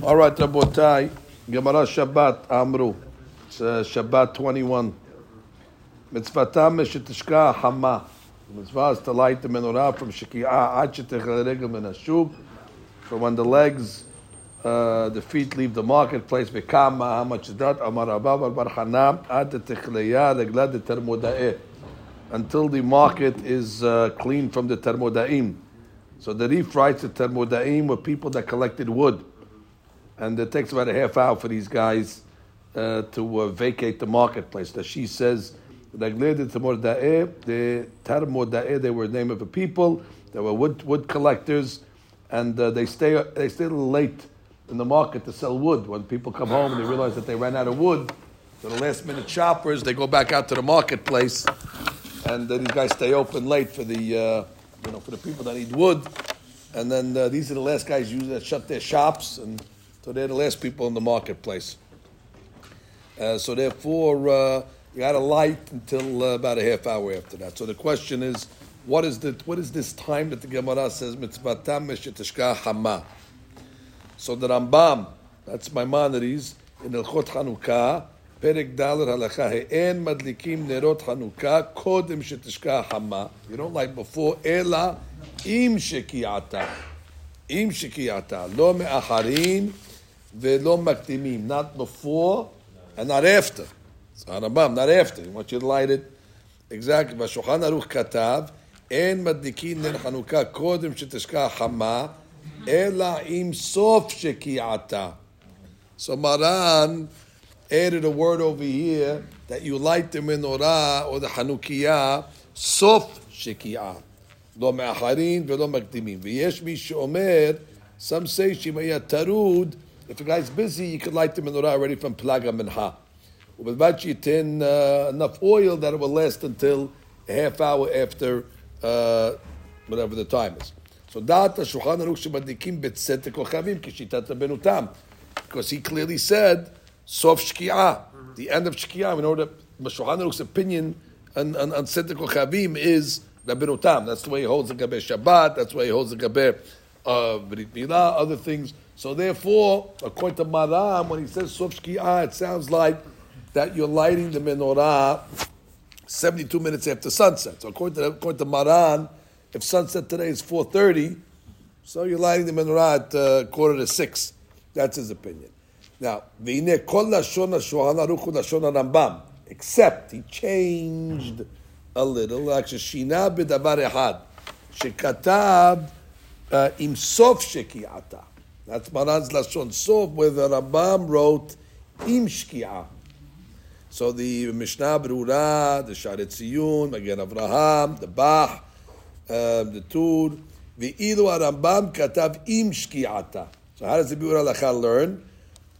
All right, Rabotai. Gemara Shabbat Amru. It's uh, Shabbat 21. Mitzvatam shetishka hama. Mitzvah is to light the menorah from Sheki'ah ad shetechel min hashub. So when the legs, uh, the feet leave the marketplace, bekama, how much is that? Amar Abav al Barhanam ad techleya reglad termoda'eh. Until the market is uh, clean from the termodaim. So the Rif writes the termodaim were people that collected wood and it takes about a half hour for these guys uh, to uh, vacate the marketplace. That she says, they were the name of a people, they were wood, wood collectors, and uh, they stay they stay a little late in the market to sell wood. When people come home and they realize that they ran out of wood, so the last minute shoppers, they go back out to the marketplace, and uh, these guys stay open late for the uh, you know for the people that need wood, and then uh, these are the last guys usually that shut their shops and so they're the last people in the marketplace. Uh, so therefore, uh, you got a light until uh, about a half hour after that. So the question is, what is the what is this time that the Gemara says mitzvatam meshetishka hama? So the Rambam, that's Maimonides in Elchot Chanukah, Perek Dalet Halacha He'en Madlikim Nerot Chanukah Kodem Shetishka Hama. You don't light before Ela Im Shekiata. Im Shekiata. Lo Me'acharin Velo makdimim, not before and not after. So Harambam, not after. He wants you to light it exactly. בשולחן ערוך כתב, אין מדליקין נר חנוכה קודם שתשקע החמה, אלא עם סוף שקיעתה. So Maran added a word over here that you light the menorah or the Hanukkah סוף שקיעה. לא מאחרים ולא מקדימים. ויש מי שאומר, some say שאם היה טרוד, if a guy's busy, you could light the menorah already from Plaga Minha. Ubadbat Yitin, uh, enough oil that it will last until a half hour after uh, whatever the time is. So Data Shulchan Aruch Shemadikim Betzetek Ochavim Kishitat Benutam. Because he clearly said, Sof Shki'ah, the end of Shki'ah, in order, Shulchan Aruch's opinion on, on, on Tzetek Ochavim is Rabbeinu That's the way he holds the Gabeh Shabbat, that's the way he holds the Gabeh uh, Brit Milah, other things. So therefore, according to Maran, when he says Sof Shki'ah, it sounds like that you're lighting the menorah 72 minutes after sunset. So according to, according to Maran, if sunset today is 4.30, so you're lighting the menorah at uh, quarter to 6. That's his opinion. Now, v'ine kol lashon ha-shohan rambam Except he changed a little. Actually, shina b'davar ehad. Shekatav uh, im sof Ata. That's Maran's Lashon Sof, where the Rambam wrote Im Shki'ah. So the Mishnah Berurah, the Sharet Tziyun, again Avraham, the Bach, um, the Tur, the Ilu Rambam katav Im Shki'ata. So how does the Biur Halacha learn?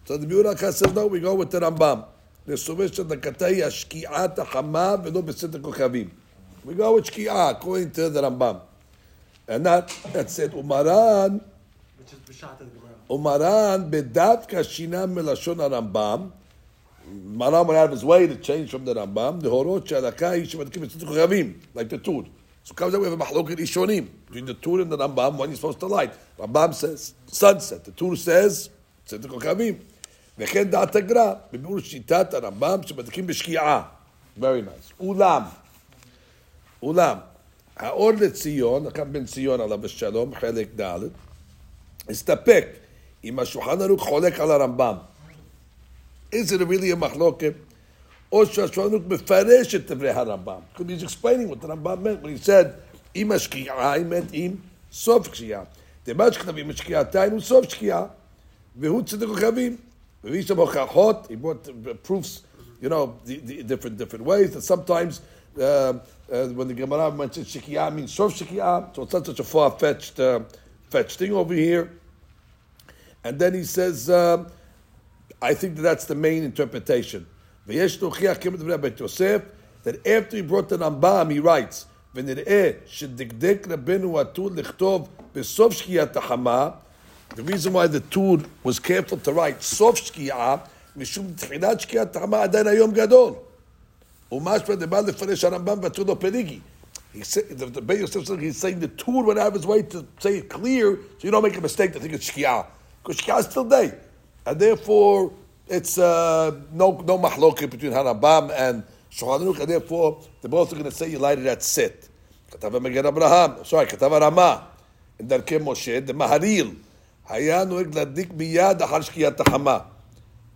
So the Biur Halacha says, no, we go with the Rambam. The Sumesh the Katai Shki'ata Hama v'lo B'Sit Kochavim. We go with Shki'ah, according to the Rambam. And that, that's it. It's just Pshat. Umaran bedavka shinam melashon Rambam. Maran went out of his way to change from the Rambam. The horot shalakai yishmatikim etzitzik chavim, like the Tur. So comes out we have a machloket Ishonim between the Tur and the Rambam when he's supposed to light. Rambam says sunset. The Tur says etzitzik chavim. וכן דעת הגרא, בביאור שיטת הרמב"ם שמדליקים בשקיעה. Very nice. אולם, אולם, האור לציון, לקח בן ציון עליו השלום, חלק ד', הסתפק אם השולחן ערוך חולק על הרמב"ם. Is it really a מחלוקת? או שהשולחן ערוך מפרש את דברי הרמב"ם. Because he's explaining what the Rambam meant when he said, אם השקיעה, he meant עם סוף שקיעה. דמה שכתב עם השקיעתה, הוא סוף שקיעה. והוא צדק כוכבים. והביא שם הוכחות, he brought proofs, you know, the, the different, different ways, that sometimes uh, uh, when the Gemara mentions Shekiah means Sof Shekiah, so it's not such a far-fetched uh, fetched thing over here. And then he says, um, I think that that's the main interpretation. That after he brought the Rambam, he writes, the reason why the Tur was careful to write סוף שקיעה, משום תחילת שקיעת החמה עדיין היום Umash ומשמע דבא לפרש הרמב"ם והטור he said, the, the Yosef says he's saying the Tur would have his way to say it clear, so you don't make a mistake to think it's shkia, because shkia is still day, and therefore it's uh, no no mahloket between Hanabam and Shulchan and therefore they're both going to say you light it at sit. כתב מגן אברהם, sorry, כתב הרמה, עם דרכי משה, דמהריל, היה נוהג להדליק מיד אחר שקיעת החמה.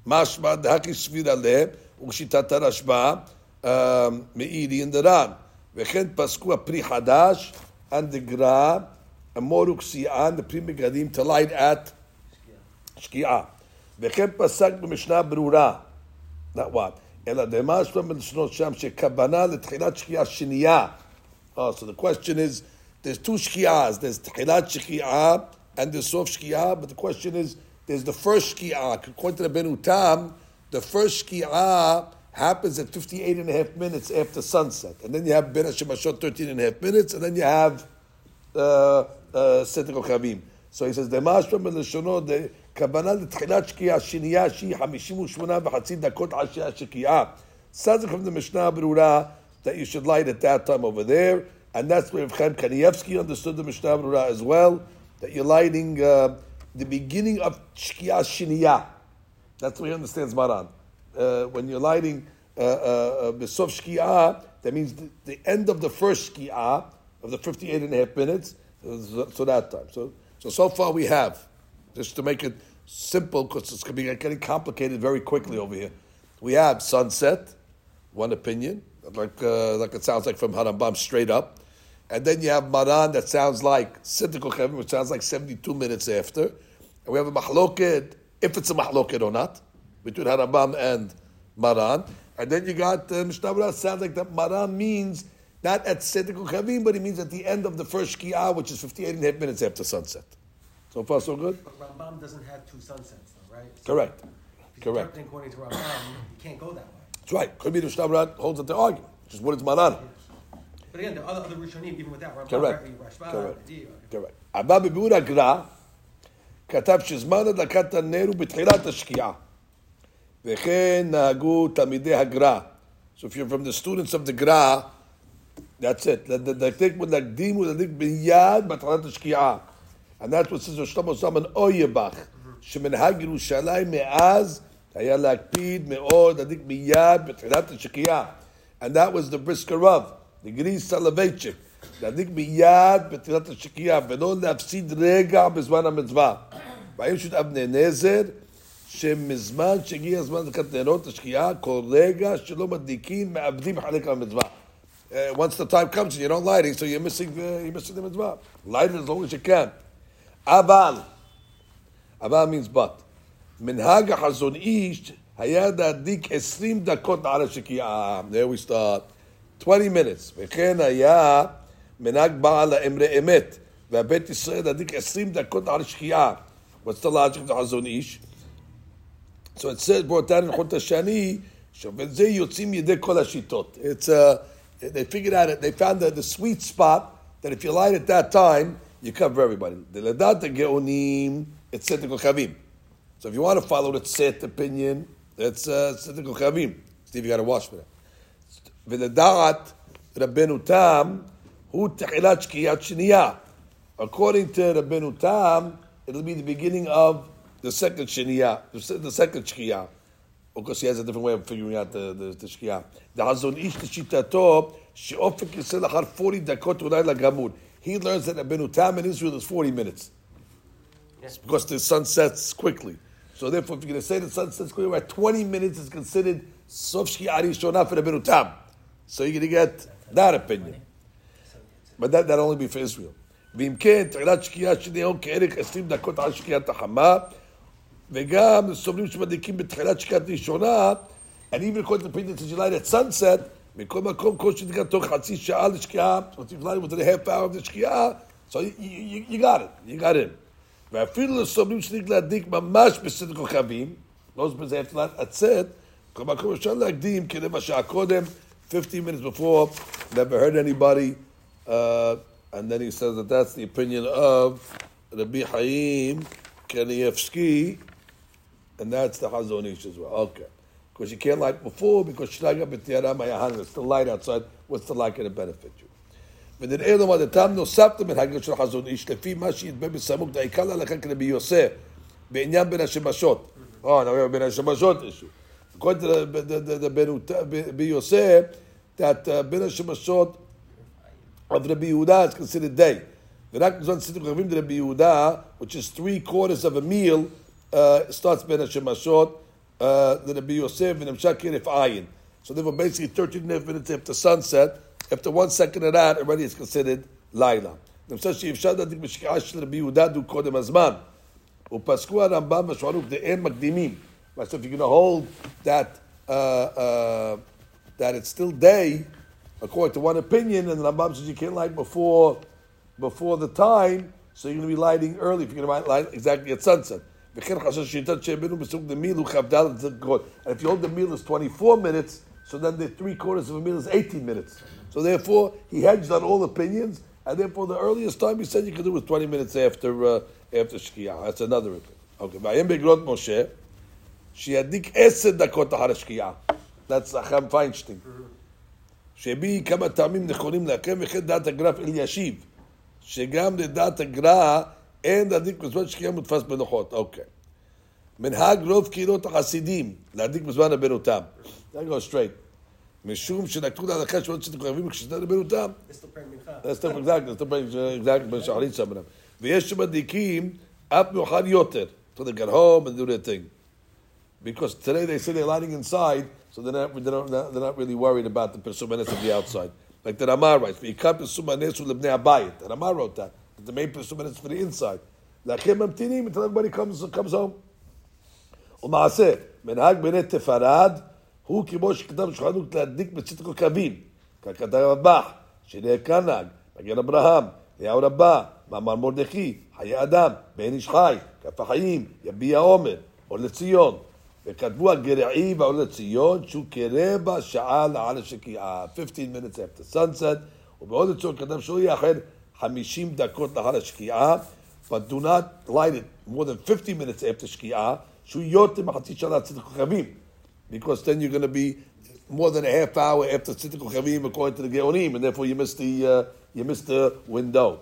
משמע דהקי סביר עליה, ושיטת הרשב"א, מאירי אינדרן. וכן פסקו הפרי חדש, אנדגרא, אמורו כסיען, לפרי מגדים, to light at שקיעה. וכן פסק במשנה ברורה, not what, אלא דמשמע מלשונות שם, שכוונה לתחילת שקיעה שנייה. Oh, so the question is, there's two shki'ahs. There's Tehilat shki'ah and there's Sof shki'ah, but the question is, there's the first shki'ah. According to the Ben Utam, the first shki'ah happens at 58 and a half minutes after sunset. And then you have Ben Hashemashot 13 and a half minutes, and then you have uh, uh, Kochavim. So he says, דמשמע מלשונו, כוונה לתחילת שקיעה שנייה שהיא 58 וחצי דקות על השקיעה. Says it from the Mishnah Berurah that you should light at that time over there. And that's where Chaim Kanievsky understood the Mishnah Berurah as well, that you're lighting uh, the beginning of Shkia Shiniyah. That's the way he understands Maran. Uh, when you're lighting uh, uh, Besof Shkia, that means the, the, end of the first Shkia of the 58 and a half minutes, so, that time. So, so, so far we have, just to make it simple, because it's be getting complicated very quickly over here. We have sunset, one opinion like uh, like it sounds like from Harambam straight up. And then you have Maran that sounds like Siddiq Kevin, which sounds like 72 minutes after. And we have a Mahloket, if it's a Mahloket or not, between Harambam and Maran. And then you got uh, Mishnah sounds like that Maran means not at Siddiq Kevin, but it means at the end of the first Shki'ah, which is 58 and a half minutes after sunset. So far, so good? But Rambam doesn't have two sunsets, though, right? So Correct. If Correct. According to Rambam, you can't go that way. That's right. Could be the Shtabrat holds that they argue. Just what is Maran. But again, the other, other Rishonim, even without Rambam, Correct. Rashba, Correct. Di- correct. הבא בביאור הגר"א כתב שזמן הדלקת הנר הוא בתחילת השקיעה so if you're from the students of the Gra, that's it. And that's what says Shlomo Zalman Auerbach. שמנהג ירושלים מאז היה להקפיד מאוד, להדליק מיד And that was the brisker Rav, the Griz Soloveitchik. להדליק מיד בתחילת השקיעה, ולא להפסיד רגע בזמן המצווה. והיו שותף אבני שמזמן שהגיע הזמן לדלקת נרות השקיעה, כל רגע שלא מדליקים, מאבדים חלק מהמצווה. Uh, once the time comes you don't light it, so you're missing, uh, you're missing the mitzvah. Light it as long as you can. אבל, אבל means but. מנהג החזון איש היה להדליק 20 דקות על השקיעה. There we start. 20 minutes. וכן היה מנהג בעל האמרי אמת. והבית ישראל להדליק 20 דקות על השקיעה. What's the logic of the חזון איש? So it says, brought down in Chutashani, Shavenzei Yotzim Kol HaShitot. It's, uh, they figured out, it. they found the, the sweet spot that if you light at that time, you cover everybody. Deladata Geonim, it's Setek Chavim. So if you want to follow the Tzet opinion, that's uh, Setek Chavim. Steve, you got to watch for that. V'ledat Rabbeinu Tam, who Techilat Shkiyat According to Rabbeinu Tam, it'll be the beginning of the second שנייה, the second שקיעה. Of course, he has a different way of figuring out the, the, the שקיעה. דחזון איש לשיטתו, שאופק יוצא לאחר 40 דקות אולי לגמור. He learns that רבנו תם in Israel is 40 minutes. It's because the sun sets quickly. So therefore, if you're going to say the sun sets quickly, at 20 minutes is considered sof shki'ari shonah for the tam. So you're going to get that opinion. But that that only be for Israel. ואם כן, תחילת שקיעה של יום כערך 20 דקות על שקיעת החמה, וגם סובלים שמדליקים בתחילת שקיעת ראשונה, and even according to the opinion that you light at sunset, מכל מקום כל שתיקה תוך חצי שעה לשקיעה, so if you light within a half hour of the שקיעה, so you, you, you got it, you got it. ואפילו לסובלים שצריך להדליק ממש בסדר כוכבים, לא זה have to לצאת, כל מקום אפשר להקדים כרבע שעה קודם, 15 minutes before, never heard anybody, uh, and then he says that that's the opinion of Rabbi Haim Kanievsky, and that's the Hazonish as well. Okay. Because you can't light before, because Shraga B'tiara Mayahan, it's still light outside, what's the light going to benefit you? ונראה לו מדתם נוסף למנהגו של חזון איש, לפי מה שידמה בסמוך דעיקה להלכה כרבי יוסף, בעניין בין השמשות. Oh, now we have a Ben Hashemashot issue. According to the the the, the Ben Bi Yosef, that uh, Ben Hashemashot of Rabbi Yehuda is considered day. ורק בזמן סידור חייבים לרבי יהודה, which is three quarters of a meal, uh, starts בין השמשות, uh, לרבי יוסף ונמשך כרף עין. So they were basically 13 and a half minutes after sunset. After one second of that, already it's considered לילה. נמשך שאפשר להדליק בשקיעה של רבי יהודה דו קודם הזמן. ופסקו הרמב"ם והשוערוך דאין מקדימים. Right, so if you're going to hold that, uh, uh, that it's still day, according to one opinion, and the Rambam says you can't light before before the time, so you're going to be lighting early if you're going to light exactly at sunset. And if you hold the meal is 24 minutes, so then the three quarters of a meal is 18 minutes. So therefore, he hedged on all opinions, and therefore the earliest time he said you could do was 20 minutes after uh, after Shkiyah. That's another opinion. Okay. Vayem begrot Moshe, שידליק עשר דקות אחר השקיעה. That's Acham Feinstein. שהביא כמה טעמים נכונים להקם וכן דעת הגרף אלישיב. שגם לדעת הגר"א אין להדליק בזמן שקיעה מודפס בלוחות. אוקיי. מנהג רוב קהילות החסידים להדליק בזמן רבנותם. That goes straight. משום שנקטו להלכה שעוד צדק חייבים כששתה רבנותם. It's still praying mincha. That's the exact, that's the exact בשערית שם. ויש שמדליקים אף מאוחר יותר. So they get home and do their thing. Because today they say they're lighting inside, so they're not, they're not, they're not really worried about the persumanes of the outside. Like the Ramah writes, "V'ikam persumanes lebnei abayit." The Ramah wrote that. The main persumanes for the inside. Lachem mamtinim until everybody comes comes home. ומעשה, מנהג בני תפרד, הוא כמו שכתב שולחנות להדליק בצית כוכבים, ככתב רבח, שנהיה כנג, מגן אברהם, אליהו רבה, מאמר מרדכי, חיי אדם, בן איש חי, כף החיים, יביע עומר, אור לציון. וכתבו הגרעי והאור לציון, שהוא כרבע שעה לעל השקיעה, 15 minutes after sunset, ובאור לציון כתב שהוא יאחד 50 דקות לאחר השקיעה, but do not light it more than 50 minutes after שקיעה, שהוא יותר מחצי שעה לצאת כוכבים. because then you're going to be more than a half hour after Tzittik Chavim according to the Geonim, and therefore you missed the uh, you missed the window.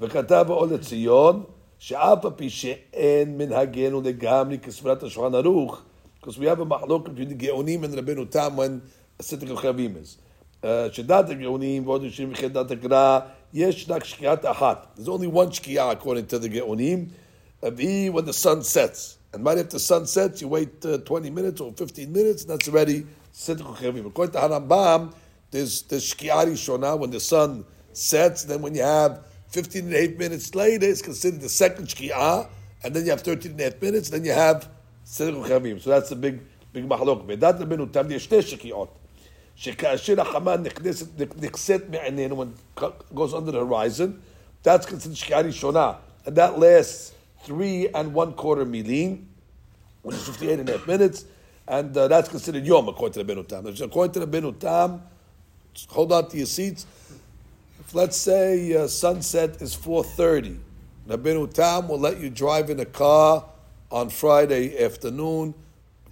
וכתב האור לציון, שאף על פי שאין מנהגנו לגמרי כסברת השולחן ערוך, because we have a מחלוקת between the גאונים and רבנו תם when ציתק חייבים is. Uh, שדת הגאונים ועוד יושבים וכן דת הגר"א, Yesh nak shkiat ahat. There's only one shkia according to the Geonim. Avi when the sun sets. And right after sun sets, you wait uh, 20 minutes or 15 minutes, and that's ready. According to Harambam, there's, there's Shkiari Shona when the sun sets, then when you have 15 and minutes later, it's considered the second Shkia, and then you have 13 and a half minutes, then you have Siddiq Chavim. So that's the big, big mahalok. There's שכאשר החמה נכנסת, נכסית מעינינו, when it goes under the horizon, that's considered שקיעה ראשונה. And that lasts three and one quarter milim, which is 58 and a half minutes, and uh, that's considered yom according to Rabbeinu Tam. According to Rabbeinu Tam, hold on to your seats. If let's say uh, sunset is 4.30, Rabbeinu Tam will let you drive in a car on Friday afternoon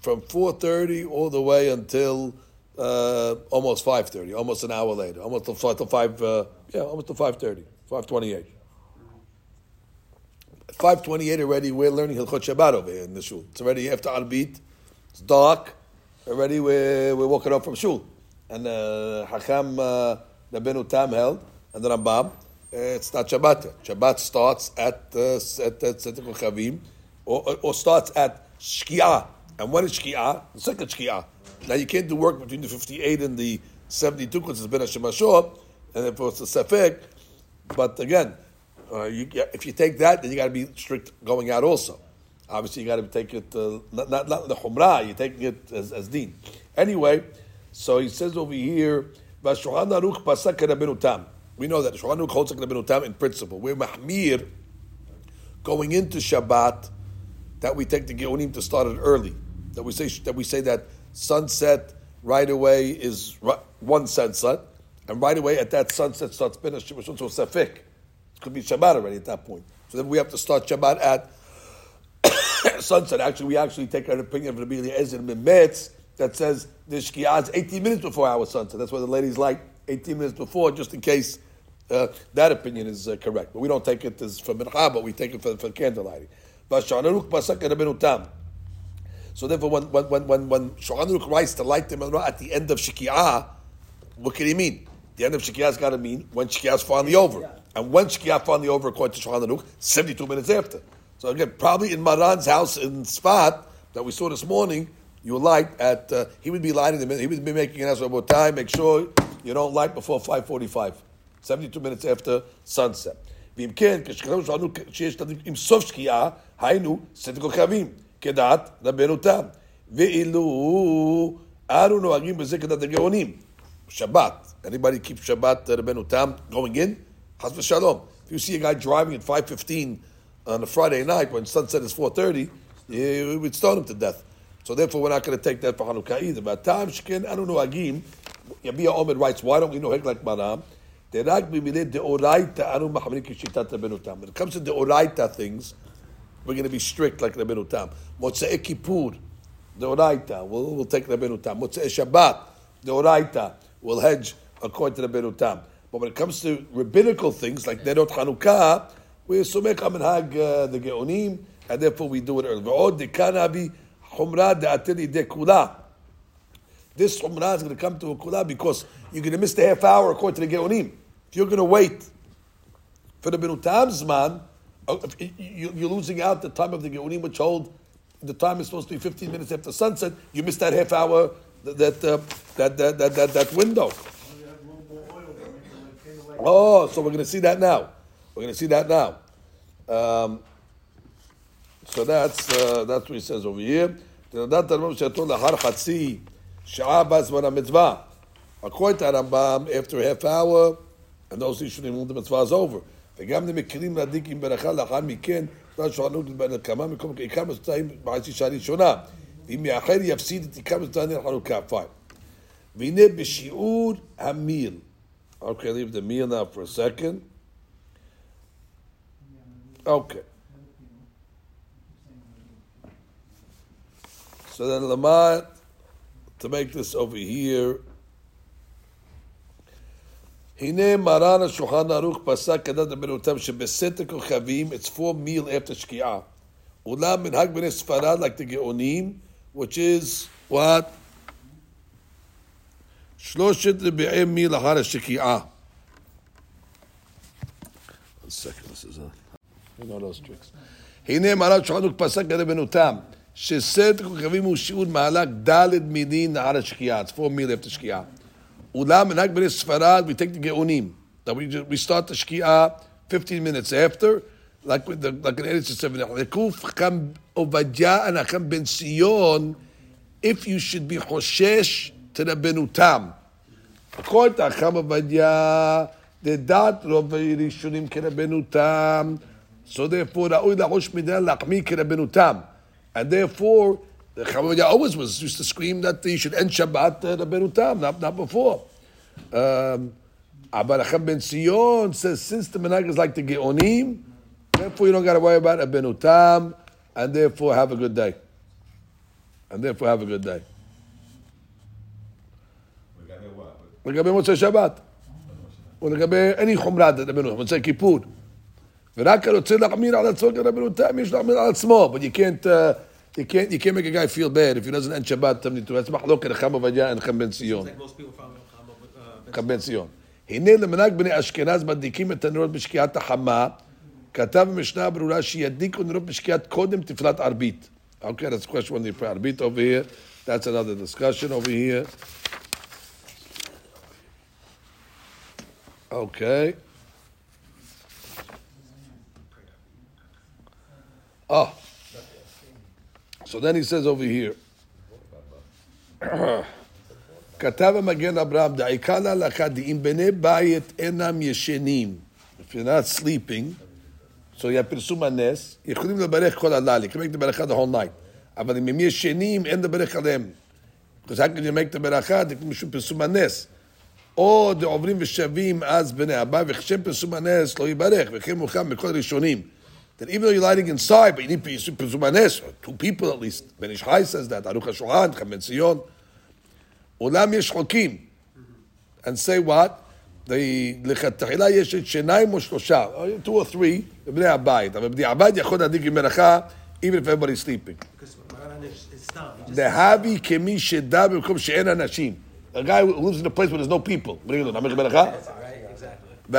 from 4.30 all the way until uh, almost 5.30, almost an hour later, almost till 5, till 5 uh, yeah, almost till 5.30, 5.28. At 5.28 already, we're learning Hilchot Shabbat over here in the shul. It's already after Arbit, it's dark, already we're, we're walking up from shul. And uh, Hakam uh, Tam held, and the Rambam, uh, it's not Shabbat. Shabbat starts at uh, at at Chavim, or, or- starts at Shkia. And when is Shkia? The second Shkia. Now you can't do work between the 58 and the 72 because it's been a and if it's a Sefek. But again, uh, you, if you take that, then you got to be strict going out also. Obviously, you got to take it uh, not, not, not the Humrah, you're taking it as, as Deen. Anyway, so he says over here. We know that Shulchan Aruch holds in principle. We're mahmir going into Shabbat that we take the Geonim to start it early. That we say that we say that sunset right away is one sunset, and right away at that sunset starts Ben Hashem so Safik. It could be Shabbat already at that point. So then we have to start Shabbat at sunset. Actually, we actually take an opinion of Rabbi Eliezer Mimetz that says the is 18 minutes before our sunset. That's why the ladies like 18 minutes before, just in case uh, that opinion is uh, correct. But we don't take it as for mincha, but we take it for, for candlelighting. V'shanaruk pasak Rabbeinu Tam. So therefore, when when when when, when Shulchan Aruch writes to light the menorah at the end of Shki'ah, what can he mean? The end of Shki'ah's got to mean when Shki'ah's finally over, and when Shki'ah finally over, according to Shulchan Aruch, seventy-two minutes after. So again, probably in Maran's house in Sfat that we saw this morning, you light at. Uh, he would be lighting them. He would be making an answer about time. Make sure you don't light before five forty-five. 72 minutes after sunset. ואם כן, כשכתבנו שלנו שיש תדליק עם סוף שקיעה, היינו סדר כוכבים, כדעת רבנו תם. ואילו אנו נוהגים בזה כדעת הגאונים. Shabbat. Anybody keep Shabbat Rabbeinu Tam going in? Chas v'shalom. If you see a guy driving at 5.15 on a Friday night when sunset is 4.30, we'd stone him to death. So therefore, we're not going to take that for Hanukkah either. But Tam Shkin Anu Nuagim, Yabiyah Omer writes, why don't we know Hek like Maran? When it comes to the Oraita things, we're going to be strict like Rabbeinu Tam. Motzei Kippur, Deoraita, we'll, we'll take Rabbeinu Tam. Motzei Shabbat, Deoraita, we'll hedge according to Rabbeinu Tam. But when it comes to rabbinical things like Nerot Chanukah, we sumek amenhag uh, the Geonim, and therefore we do it early. Ve'od dekanabi humra de'ateli dekula. This humra is going to come to a kula because you're going to miss the half hour according to the Geonim. If you're going to wait for the Benutam Zman, you're losing out the time of the Geonim, which hold the time is supposed to be 15 minutes after sunset. You miss that half hour, that, uh, that, that, that, that, that window. Oh, so we're going to see that now. We're going to see that now. Um, so that's uh, that's what he says over here. According to Rambam, after a half hour, and those Rishonim, the mitzvah is over. וגם למקרים להדליק ברכה לאחר מכן, לא שואלות כמה מקום עיקר מצווים בחצי שעה ראשונה. ואם מאחר יפסיד את עיקר מצווה החנוכה. fine. והנה בשיעור המיל. Okay, leave the meal now for a second. Okay. So then Lamar to make this over here. הנה מרן השולחן ערוך פסק כדת רבנותם שבסתר כוכבים it's four meal after שקיעה. אולם מנהג בני ספרד like the גאונים, which is what? שלושת רבעי מיל אחר השקיעה. One second, this is a... You know those tricks. הנה מרן השולחן ערוך פסק כדת רבנותם שסרט כוכבים הוא שיעור מעלק ד' מילים נהר השקיעה, it's four מיל after שקיעה. Ulam and Akbar Sfarad, we take the Geonim. That we, just, we start the Shkia 15 minutes after, like with the, like an Eretz Yisrael. Lekuf Cham Ovadia and Acham Ben Sion, if you should be Hoshesh to the Benutam. According to Acham Ovadia, the Dat Rov Rishunim Kerabenutam. So therefore, Ra'oy Lahosh Midan Lachmi Kerabenutam. And therefore, the Chamadia always was used to scream that you should end Shabbat uh, the Tam, not, not before. Um, Abba Nachem Ben Sion says, since the Menag is like the Geonim, therefore you don't got to worry about Rabbeinu Tam, and therefore have a good day. And therefore have a good day. לגבי מוצאי שבת. ולגבי any חומרה רבנו, מוצאי כיפור. ורק הרוצה להחמיר על עצמו כרבנו תם, יש להחמיר על עצמו, but you can't, uh, you can't, you can't make a guy feel bad if he doesn't end Shabbat, that's מחלוקת חם עובדיה and חם בן ציון. חם בן ציון. הנה למנהג בני אשכנז מדליקים את הנרות בשקיעת החמה, כתב במשנה הברורה שידליקו נרות בשקיעת קודם תפילת ערבית. Okay, that's a question on the ערבית over here. That's another discussion over here. Okay. Oh. So then he says over here, כתב המגן אברהם, דעיקה להלכה דאם בני בית אינם ישנים. If you're not sleeping, so you have פרסום הנס, יכולים לברך כל הלילה, you can make the ברכה the whole night. אבל אם הם ישנים, אין לברך עליהם. because how can you make the ברכה? משום פרסום הנס. או דעוברים ושבים אז בני הבא, וכשם פרסום הנס לא יברך, וכן מוכן בכל ראשונים that even though you're lighting inside, but you need Pezumanes, two people at least. Ben Ish Chai says that, Aruch HaShohan, Chamen Zion. Ulam Yesh Chokim. And say what? The לכתחילה יש את שניים או שלושה, two or three, בבני הבית. אבל בני הבית יכול להדליק עם מלאכה, even if everybody's sleeping. Because Rabbanan is, is stam. He just- דהבי כמי שדע במקום שאין אנשים. A guy who lives in a place where there's no people. מה יגידו, נמך ברכה? Right, exactly.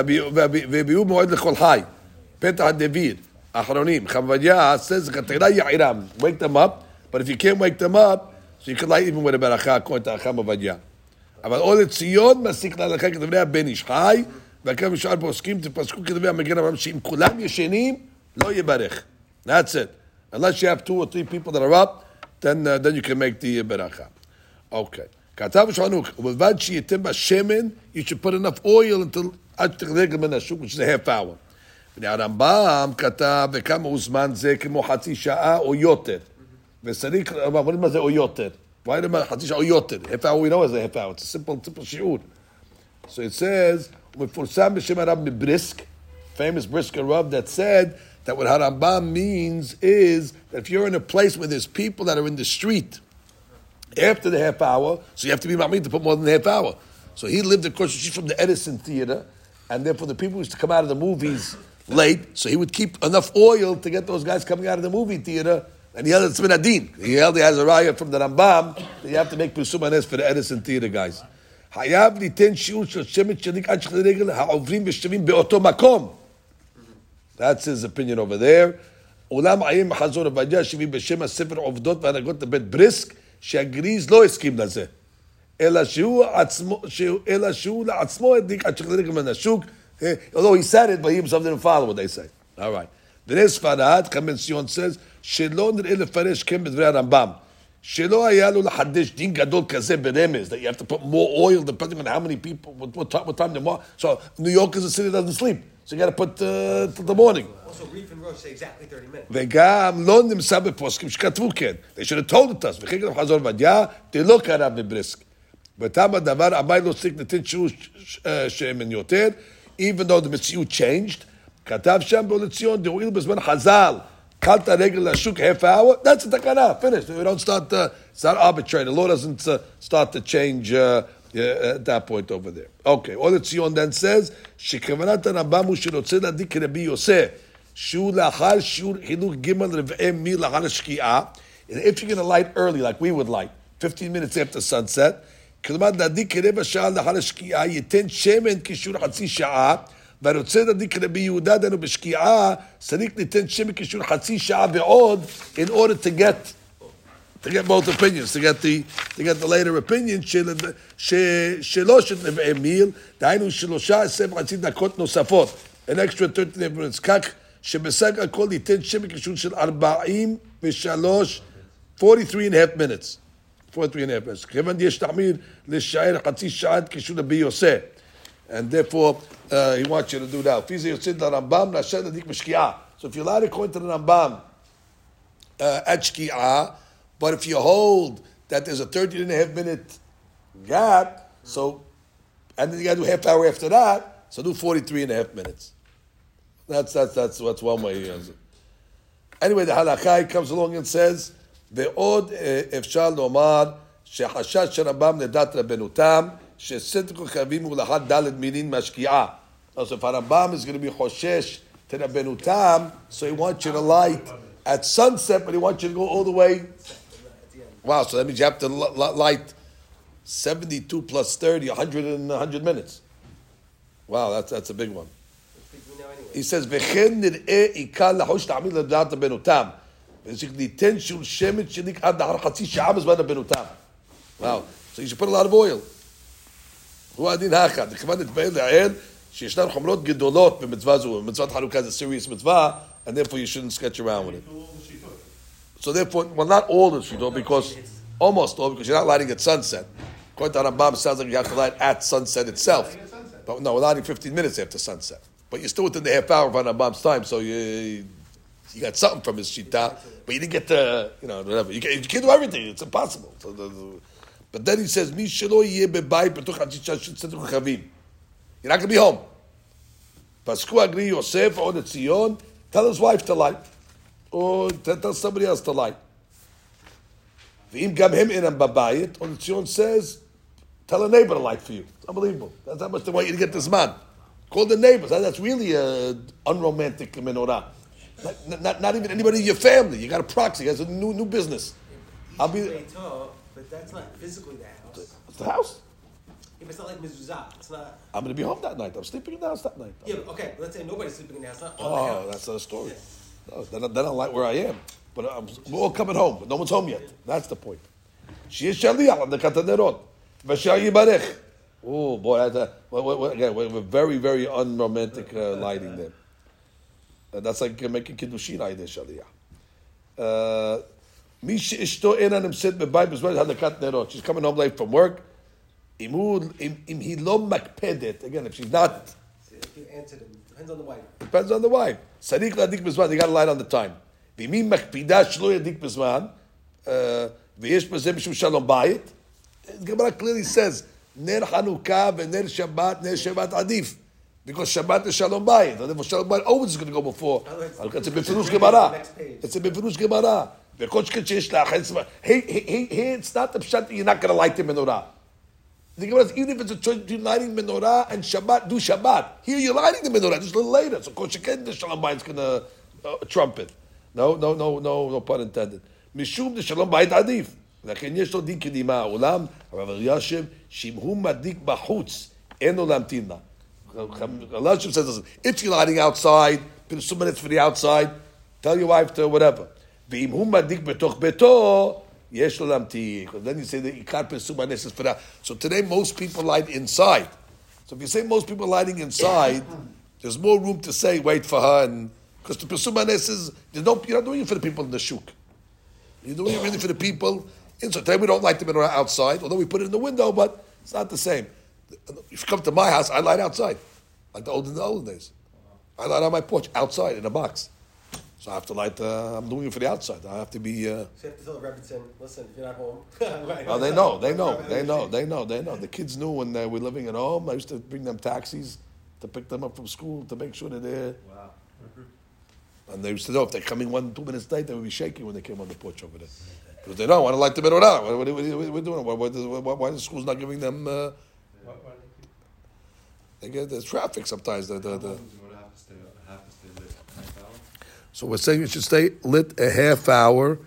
וביאו מועד לכל חי. פתח הדביר, האחרונים. חמבדיה says, כתחילה יעירם. Wake them up, but if you can't wake them up, so you can light even with a ברכה, according to החם עובדיה. אבל או לציון מסיק להלכה כדברי הבן איש חי, וכמה שאר פוסקים תפסקו כדברי המגן אברהם, שאם כולם ישנים, לא יברך. That's it. Unless you have two or three people that are up, then, uh, then you can make the ברכה. Okay. כתב שחנוך, ובלבד שייתן בה שמן, you should put enough oil until עד שתחזק מן השוק, which is a half hour. והרמב"ם כתב, וכמה הוא זמן זה כמו חצי שעה או יותר. וצריך, אבל מה זה או יותר? Why אומר חצי שעה או יותר? half hour we know is a half hour, it's a simple, simple שיעור. So it says, ומפורסם בשם הרב מבריסק, famous Brisker Rav that said that what Harambam means is that if you're in a place where there's people that are in the street, after the half hour, so you have to be Ma'amid to put more than a half hour. So he lived, of course, she's from the Edison Theater, and therefore the people used to come out of the movies late, so he would keep enough oil to get those guys coming out of the movie theater. And he held it's been adin. He held he has a riot from the Rambam that you have to make Pusumanes for the Edison Theater guys. חייב ליתן שיעור של שמן שניק עד שכלי רגל העוברים ושבים באותו מקום. That's his opinion over there. אולם עיין מחזור עובדיה שהביא בשם הספר עובדות והנהגות לבית בריסק, שהגריז לא הסכים לזה. אלא שהוא עצמו, שהוא, אלא שהוא לעצמו הדליק עד שכלי רגל מן השוק. Eh, Although he said it, but he himself didn't follow what they say. All right. דרי ספרד, חמד ציון says, שלא נראה לפרש כן בדברי הרמב"ם. שלא היה לו לחדש דין גדול כזה ברמז, that you have to put more oil depending on how many people, what, what, time, they're more. So New York is a city that doesn't sleep, so you got to put uh, till the morning. Also, Rif and Rosh say exactly 30 minutes. וגם לא נמצא בפוסקים שכתבו כן. They should have told us, וכן גם חזור ודיה, דלא קרה בבריסק. ותם הדבר, אמר לו צריך לתת שיעור שמן יותר, even though the מציאות changed, כתב שם בו לציון, דהואיל בזמן חז"ל, קלת רגל לשוק half hour, that's a תקנה, finished. We don't start, uh, it's not arbitrary. The law doesn't uh, start to change uh, uh, at that point over there. Okay, או לציון then says, שכוונת הרמב"ם הוא שרוצה להדליק כרבי יוסף, שהוא לאחר שיעור חינוך ג' רבעי מיל לאחר השקיעה, and if you're going to light early, like we would light, 15 minutes after sunset, כלומר להדליק כרבע שעה לאחר השקיעה, ייתן שמן כשיעור חצי שעה, והרוצה להדליק רבי יהודה דנו בשקיעה, צריך ליתן שמן כשיעור חצי שעה ועוד, in order to get to get both opinions, to get the to get the later opinion של, ש, שלא של נביאי מיל, דהיינו שלושה עשרה וחצי דקות נוספות, an extra 13 minutes, כך שבסך הכל ייתן שמן קישור של 43, 43 and a half minutes. 43 and a half minutes. כיוון יש תחמיר לשער חצי שעה קישור לבי יוסף. And therefore, uh, he wants you to do that. לפי זה יוצא לרמב"ם, לאשר להדליק בשקיעה. So if you're allowed according to the Rambam, uh, at Shki'ah, but if you hold that there's a 13 and a half minute gap, so, and then you got to do half hour after that, so do 43 and a half minutes. That's, that's, that's, that's one way he has it. Anyway, the halakha comes along and says, ועוד אה, אפשר לומר שחשש של רמב"ם לדת רבנותם, שסדר חייבים הוא לאחר ד' מילין מהשקיעה. So if Rambam is going to be חושש to רבנותם, so he wants you to light at sunset, but he wants you to go all the way. Wow, so that means you have to li- li- light 72 plus 30, 100 and 100 minutes. Wow, that's, that's a big one. We know anyway. He says, וכן נראה עיקר לחוש תעמיד לדעת רבנותם. וצריך ליתן שיעור שמן שניק עד לאחר חצי שעה בזמן רבנותם. Wow. So you should put a lot of oil. הוא הדין האחד. מכיוון נתבהר לעיל שישנן חומרות גדולות במצווה זו. מצוות חנוכה זה serious מצווה, and therefore you shouldn't sketch around with it. So therefore, well, not all the shidduch, because almost all, because you're not lighting at sunset. According to Rambam, it sounds like you have to light at sunset itself. But no, we're lighting 15 minutes after sunset. But you're still within the half hour of Rambam's time, so you you got something from his shita, but you didn't get the, you know, whatever. You, can, you can't do everything. It's impossible. So the, the, but then he says, Mi shelo yeh bebayit b'toch ha'tzitzatuk chavim. You're not going to be home. Pasku agri Yosef on the Tzion, tell his wife to lie. Or tell somebody else to lie. V'im gam him inam babayit, on the Tzion says, tell a neighbor to lie for you. It's unbelievable. That's how much they want you to get this man. Call the neighbors. That's really an unromantic menorah. Not, not, not, even anybody in your family. You got a proxy. Has a new new business. I'll be but that's not physically the house. It's the house. If it's not like mezuzah. It's not. I'm going to be home that night. I'm sleeping in the house that night. Yeah, but okay. Let's say nobody's sleeping in the house. Not on oh, the house. that's a story. Yeah. No, then, I, then I like where I am. But I'm, we're all coming home. But no one's home yet. Yeah. That's the point. She is shaliach on the katanerot. V'shal. Oh boy, that's a, again, we're very, very unromantic uh, lighting there. Uh, that's like making kiddushin ayde shaliach. Uh, Misha ishto enanim sit bebayt bezwed hadakat nerot. She's coming home late from work. Imu im he lo makpedet. Again, if she's not. Depends on the wife. Depends on the wife. Sadiq ladik bezman. They got to light on the time. V'imim makpida shlo yadik bezman. V'yesh bezem mishum shalom bayit. Gemara clearly says ner Hanukkah v'ner Shabbat ner Shabbat adif. Because Shabbat is Shalom Bayit. And therefore Shalom Bayit always is going to go before. It's a Befirush Gemara. It's a Befirush Gemara. וכל שכן שיש לאחד זמן. Hey, hey, hey, hey, it's not the pshat that you're not going to light the menorah. The Gemara says, even if it's a choice between lighting menorah and Shabbat, do Shabbat. Here you're lighting the menorah just a little later. So Coach again, the Shalom Bayit's going to uh, trumpet. No, no, no, no, no pun intended. משום דשלום בית עדיף. לכן יש לו דין קדימה העולם, הרב אלישיב, שאם הוא מדליק בחוץ, אין לו להמתין לה. Elisha says, listen, if you're lighting outside, put two minutes for the outside, tell your wife to whatever. ואם הוא מדליק בתוך ביתו, יש לו להמתין. Because then you say that עיקר פרסום הנס is for that. So today most people light inside. So if you say most people lighting inside, there's more room to say wait for her and because the pursuit manes is you don't you're not doing it for the people in the shuk. You're doing it really for the people inside. Today we don't light the menorah outside, although we put it in the window, but it's not the same. If you come to my house, I light outside, like the old in the old days. I light on my porch outside in a box. So I have to light. Uh, I'm doing it for the outside. I have to be. Uh, So you have to tell the Rebbitzin, listen, if you're not home. right, well, they know, they know, they know, they know, they know. The kids knew when they were living at home. I used to bring them taxis to pick them up from school to make sure that they're. There. Wow. And they used to know if they're coming one, two minutes late, they would be shaking when they came on the porch over there. Because they don't want to light the middle What, what, what, what, what, doing? Why, why, why, why the school's not giving them? Uh, they get the traffic sometimes. The, the, the. So we're saying it should stay lit a half hour